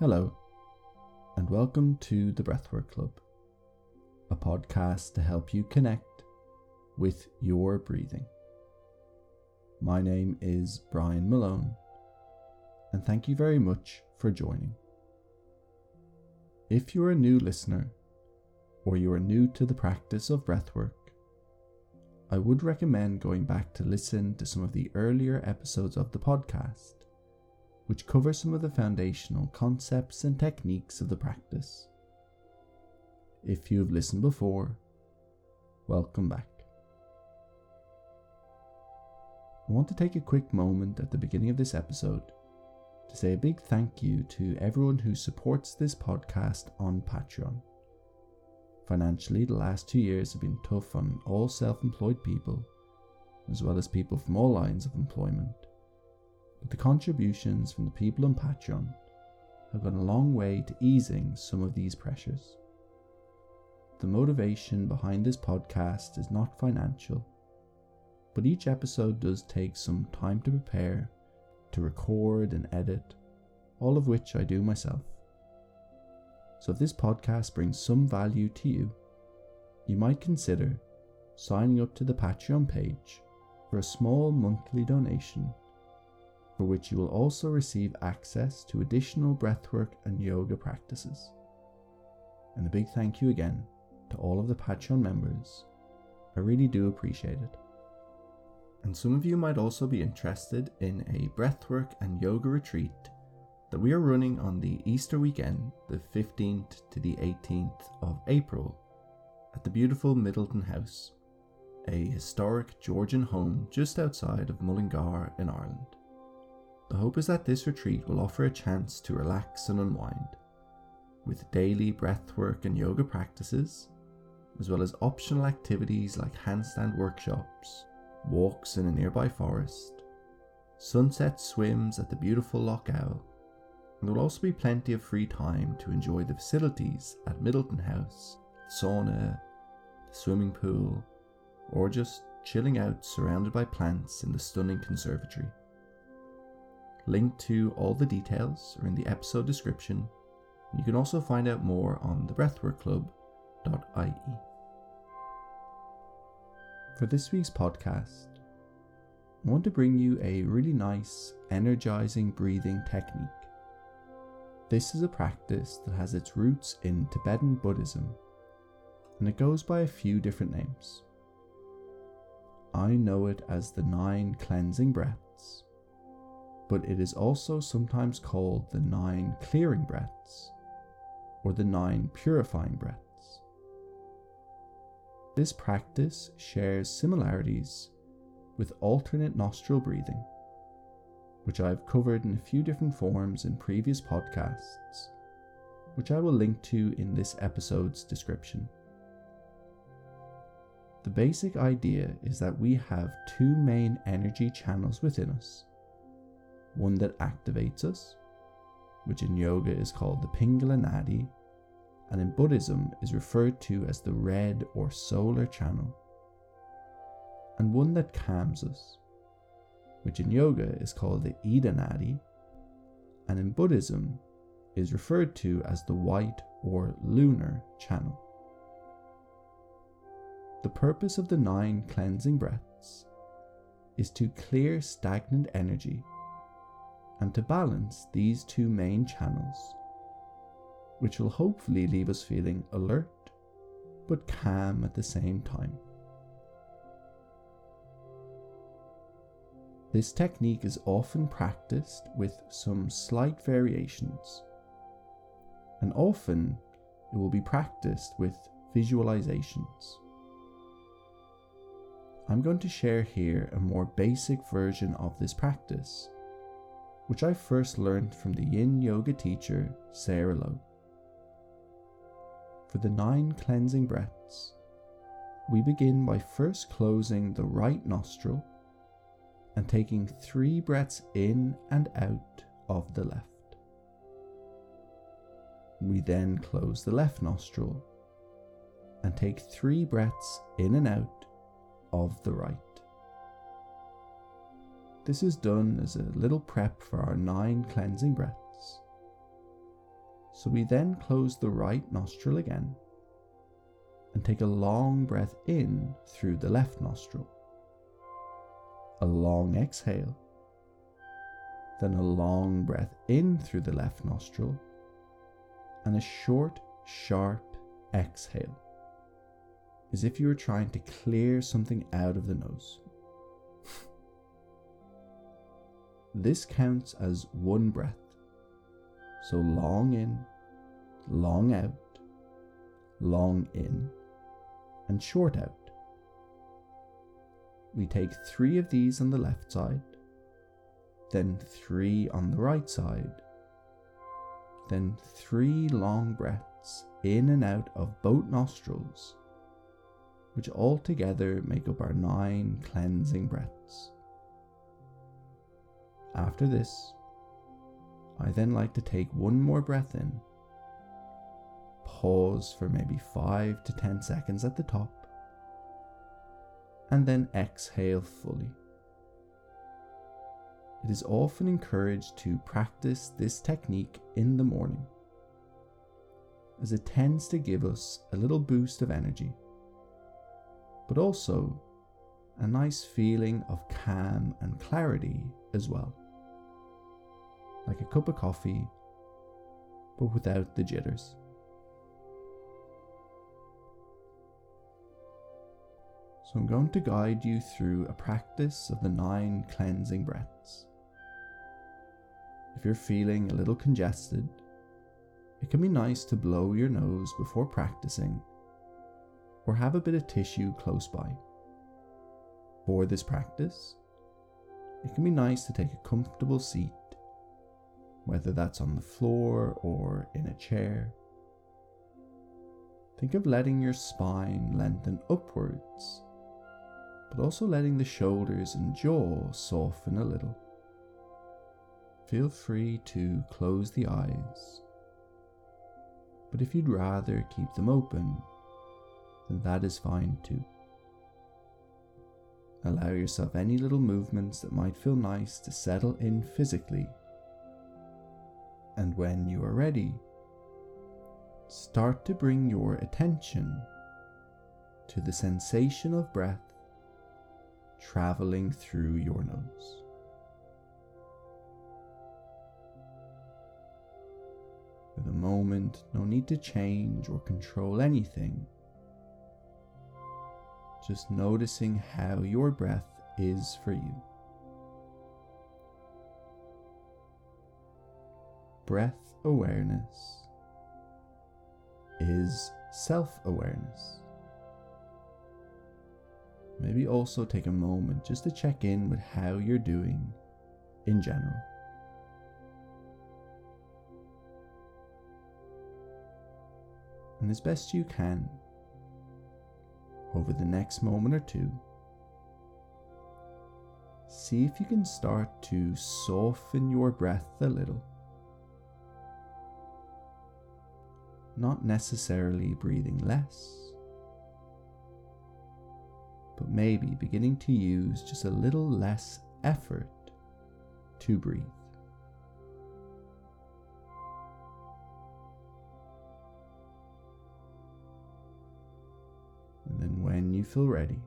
Hello, and welcome to the Breathwork Club, a podcast to help you connect with your breathing. My name is Brian Malone, and thank you very much for joining. If you're a new listener, or you are new to the practice of breathwork, I would recommend going back to listen to some of the earlier episodes of the podcast, which cover some of the foundational concepts and techniques of the practice. If you have listened before, welcome back. I want to take a quick moment at the beginning of this episode to say a big thank you to everyone who supports this podcast on Patreon. Financially, the last two years have been tough on all self employed people, as well as people from all lines of employment. But the contributions from the people on Patreon have gone a long way to easing some of these pressures. The motivation behind this podcast is not financial, but each episode does take some time to prepare, to record and edit, all of which I do myself. So if this podcast brings some value to you, you might consider signing up to the Patreon page for a small monthly donation, for which you will also receive access to additional breathwork and yoga practices. And a big thank you again to all of the Patreon members. I really do appreciate it. And some of you might also be interested in a breathwork and yoga retreat that we are running on the Easter weekend, the 15th to the 18th of April, at the beautiful Middleton House, a historic Georgian home just outside of Mullingar in Ireland. The hope is that this retreat will offer a chance to relax and unwind, with daily breathwork and yoga practices, as well as optional activities like handstand workshops, walks in a nearby forest, sunset swims at the beautiful Lough Owel, and there will also be plenty of free time to enjoy the facilities at Middleton House, the sauna, the swimming pool, or just chilling out surrounded by plants in the stunning conservatory. Link to all the details are in the episode description, you can also find out more on thebreathworkclub.ie. For this week's podcast, I want to bring you a really nice, energizing breathing technique this is a practice that has its roots in Tibetan Buddhism, and it goes by a few different names. I know it as the nine cleansing breaths, but it is also sometimes called the nine clearing breaths or the nine purifying breaths. This practice shares similarities with alternate nostril breathing which I have covered in a few different forms in previous podcasts, which I will link to in this episode's description. The basic idea is that we have two main energy channels within us one that activates us, which in yoga is called the Pingala Nadi, and in Buddhism is referred to as the red or solar channel, and one that calms us, which in yoga is called the Ida Nadi, and in Buddhism is referred to as the white or lunar channel. The purpose of the nine cleansing breaths is to clear stagnant energy and to balance these two main channels, which will hopefully leave us feeling alert but calm at the same time. This technique is often practiced with some slight variations, and often it will be practiced with visualizations. I'm going to share here a more basic version of this practice, which I first learned from the yin yoga teacher Sarah Lowe. For the nine cleansing breaths, we begin by first closing the right nostril and taking three breaths in and out of the left. We then close the left nostril and take three breaths in and out of the right. This is done as a little prep for our nine cleansing breaths. So we then close the right nostril again and take a long breath in through the left nostril. A long exhale, then a long breath in through the left nostril, and a short, sharp exhale, as if you were trying to clear something out of the nose. This counts as one breath. So long in, long out, long in, and short out. We take three of these on the left side, then three on the right side, then three long breaths in and out of both nostrils, which altogether make up our nine cleansing breaths. After this, I then like to take one more breath in, pause for maybe 5 to 10 seconds at the top, and then exhale fully. It is often encouraged to practice this technique in the morning, as it tends to give us a little boost of energy, but also a nice feeling of calm and clarity as well like a cup of coffee, but without the jitters. So I'm going to guide you through a practice of the nine cleansing breaths. If you're feeling a little congested, it can be nice to blow your nose before practicing or have a bit of tissue close by. For this practice, it can be nice to take a comfortable seat whether that's on the floor or in a chair. Think of letting your spine lengthen upwards, but also letting the shoulders and jaw soften a little. Feel free to close the eyes, but if you'd rather keep them open, then that is fine too. Allow yourself any little movements that might feel nice to settle in physically and when you are ready, start to bring your attention to the sensation of breath traveling through your nose. For the moment, no need to change or control anything. Just noticing how your breath is for you. Breath awareness is self awareness. Maybe also take a moment just to check in with how you're doing in general. And as best you can, over the next moment or two, see if you can start to soften your breath a little. Not necessarily breathing less, but maybe beginning to use just a little less effort to breathe. And then, when you feel ready,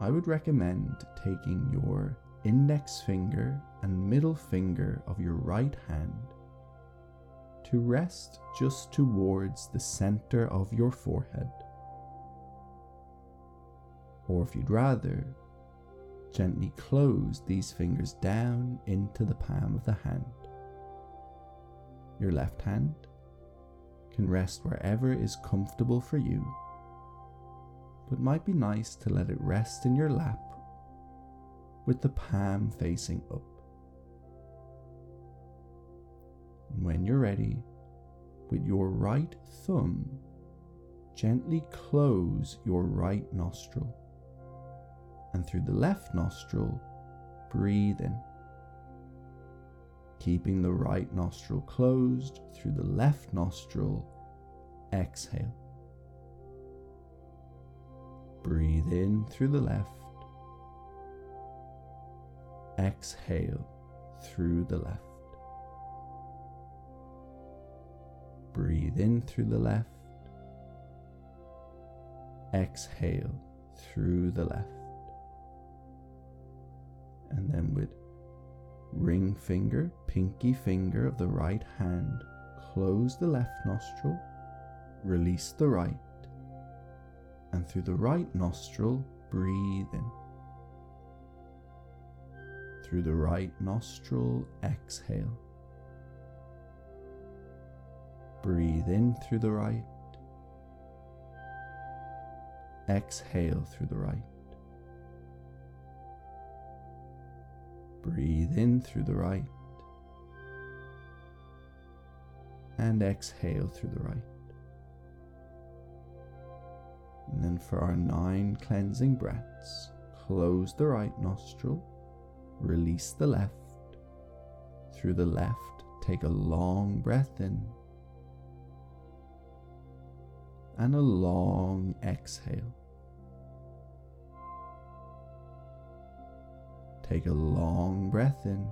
I would recommend taking your index finger and middle finger of your right hand to rest just towards the center of your forehead. Or if you'd rather, gently close these fingers down into the palm of the hand. Your left hand can rest wherever is comfortable for you, but might be nice to let it rest in your lap with the palm facing up. When you're ready, with your right thumb, gently close your right nostril. And through the left nostril, breathe in. Keeping the right nostril closed through the left nostril, exhale. Breathe in through the left. Exhale through the left. Breathe in through the left, exhale through the left, and then with ring finger, pinky finger of the right hand, close the left nostril, release the right, and through the right nostril, breathe in. Through the right nostril, exhale. Breathe in through the right. Exhale through the right. Breathe in through the right. And exhale through the right. And then for our nine cleansing breaths, close the right nostril, release the left. Through the left, take a long breath in and a long exhale. Take a long breath in,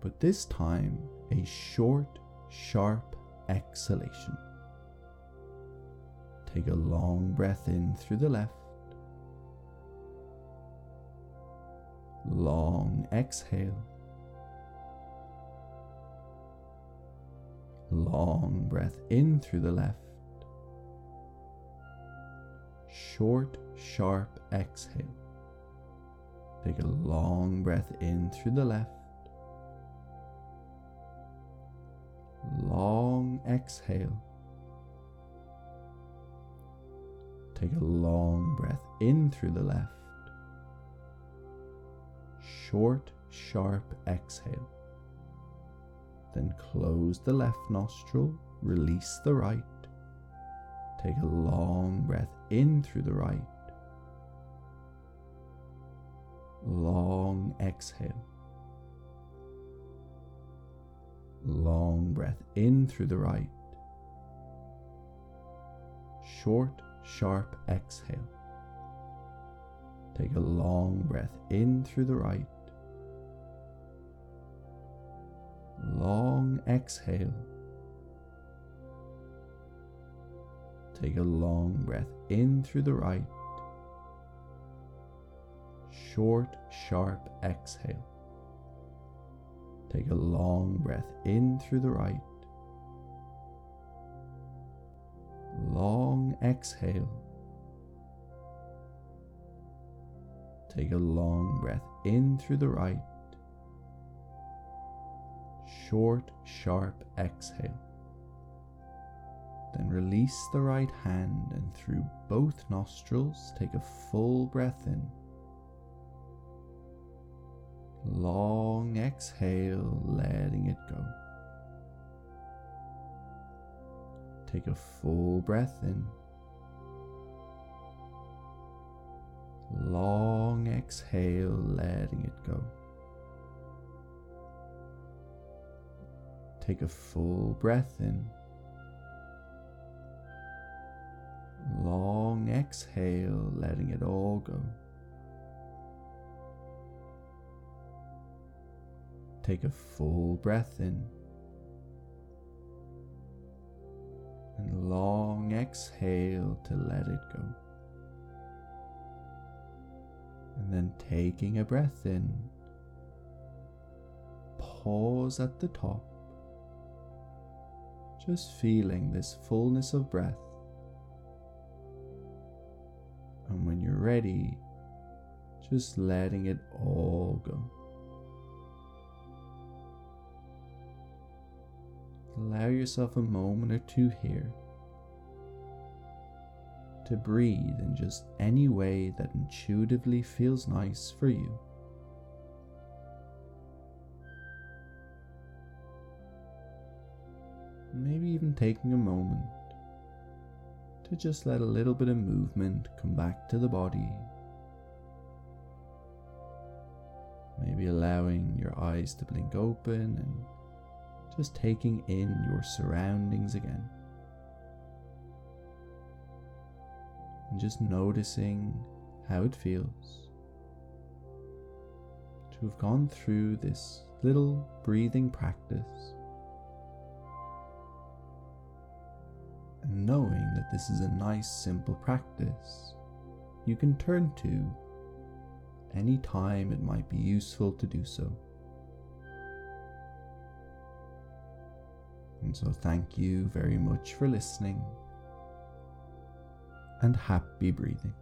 but this time a short, sharp exhalation. Take a long breath in through the left, long exhale. Long breath in through the left. Short, sharp exhale. Take a long breath in through the left. Long exhale. Take a long breath in through the left. Short, sharp exhale. Then close the left nostril, release the right. Take a long breath in through the right. Long exhale. Long breath in through the right. Short, sharp exhale. Take a long breath in through the right. Long exhale. Take a long breath in through the right. Short, sharp exhale. Take a long breath in through the right. Long exhale. Take a long breath in through the right short, sharp exhale. Then release the right hand and through both nostrils take a full breath in. Long exhale, letting it go. Take a full breath in. Long exhale, letting it go. Take a full breath in. Long exhale, letting it all go. Take a full breath in. And long exhale to let it go. And then taking a breath in, pause at the top just feeling this fullness of breath. And when you're ready, just letting it all go. Allow yourself a moment or two here to breathe in just any way that intuitively feels nice for you. Maybe even taking a moment to just let a little bit of movement come back to the body. Maybe allowing your eyes to blink open and just taking in your surroundings again. And just noticing how it feels to have gone through this little breathing practice knowing that this is a nice, simple practice you can turn to any time it might be useful to do so. And so, thank you very much for listening and happy breathing.